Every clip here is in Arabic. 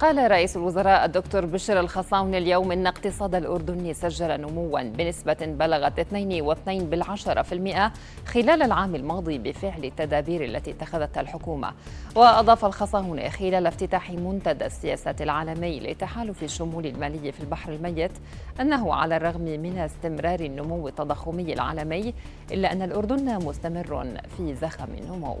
قال رئيس الوزراء الدكتور بشر الخصاون اليوم إن اقتصاد الأردن سجل نموا بنسبة بلغت 2.2% خلال العام الماضي بفعل التدابير التي اتخذتها الحكومة. وأضاف الخصاون خلال افتتاح منتدى السياسات العالمي لتحالف الشمول المالي في البحر الميت أنه على الرغم من استمرار النمو التضخمي العالمي إلا أن الأردن مستمر في زخم النمو.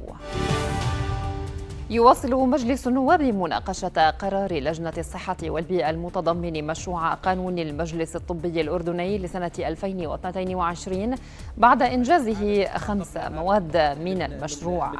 يواصل مجلس النواب مناقشة قرار لجنة الصحة والبيئة المتضمن مشروع قانون المجلس الطبي الأردني لسنة 2022 بعد إنجازه خمس مواد من المشروع.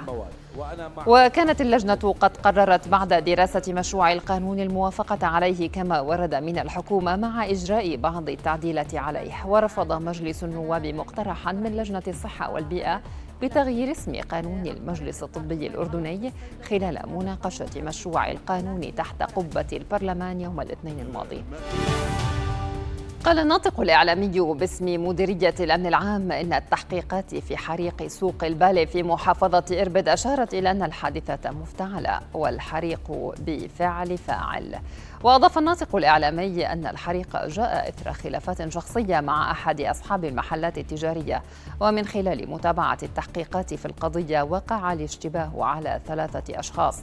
وكانت اللجنة قد قررت بعد دراسة مشروع القانون الموافقة عليه كما ورد من الحكومة مع إجراء بعض التعديلات عليه. ورفض مجلس النواب مقترحا من لجنة الصحة والبيئة بتغيير اسم قانون المجلس الطبي الأردني خلال مناقشة مشروع القانون تحت قبة البرلمان يوم الاثنين الماضي. قال الناطق الإعلامي باسم مديرية الأمن العام إن التحقيقات في حريق سوق البالي في محافظة إربد أشارت إلى أن الحادثة مفتعلة والحريق بفعل فاعل. وأضاف الناطق الإعلامي أن الحريق جاء إثر خلافات شخصية مع أحد أصحاب المحلات التجارية. ومن خلال متابعة التحقيقات في القضية وقع الاشتباه على ثلاثة أشخاص.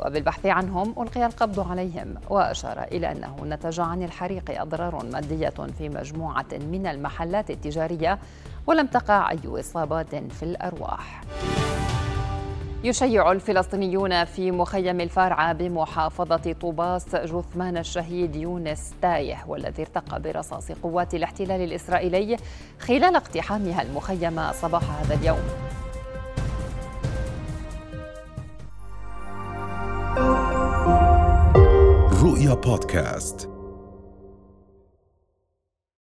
وبالبحث عنهم ألقي القبض عليهم وأشار إلى أنه نتج عن الحريق أضرار مادية في مجموعة من المحلات التجارية ولم تقع أي إصابات في الأرواح. يشيع الفلسطينيون في مخيم الفارعة بمحافظة طوباس جثمان الشهيد يونس تايه والذي ارتقى برصاص قوات الاحتلال الإسرائيلي خلال اقتحامها المخيم صباح هذا اليوم. رؤيا بودكاست.